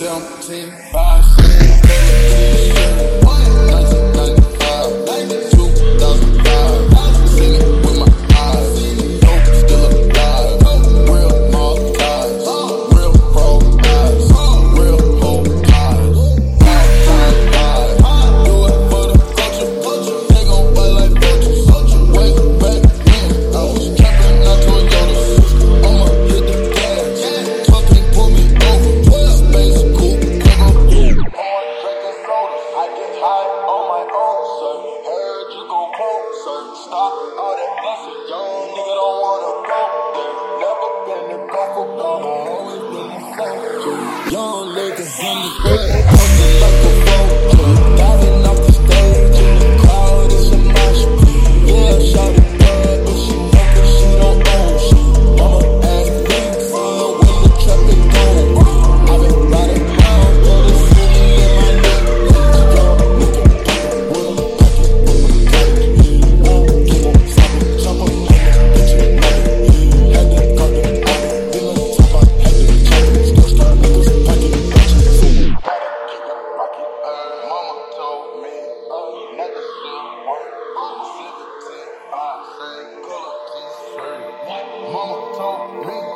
Something high on my own, sir. Heard you go closer. Stop all that busting. Young nigga don't wanna go there. Never been a golfer, but always been a soldier. Young niggas in the bed. Mama taught me.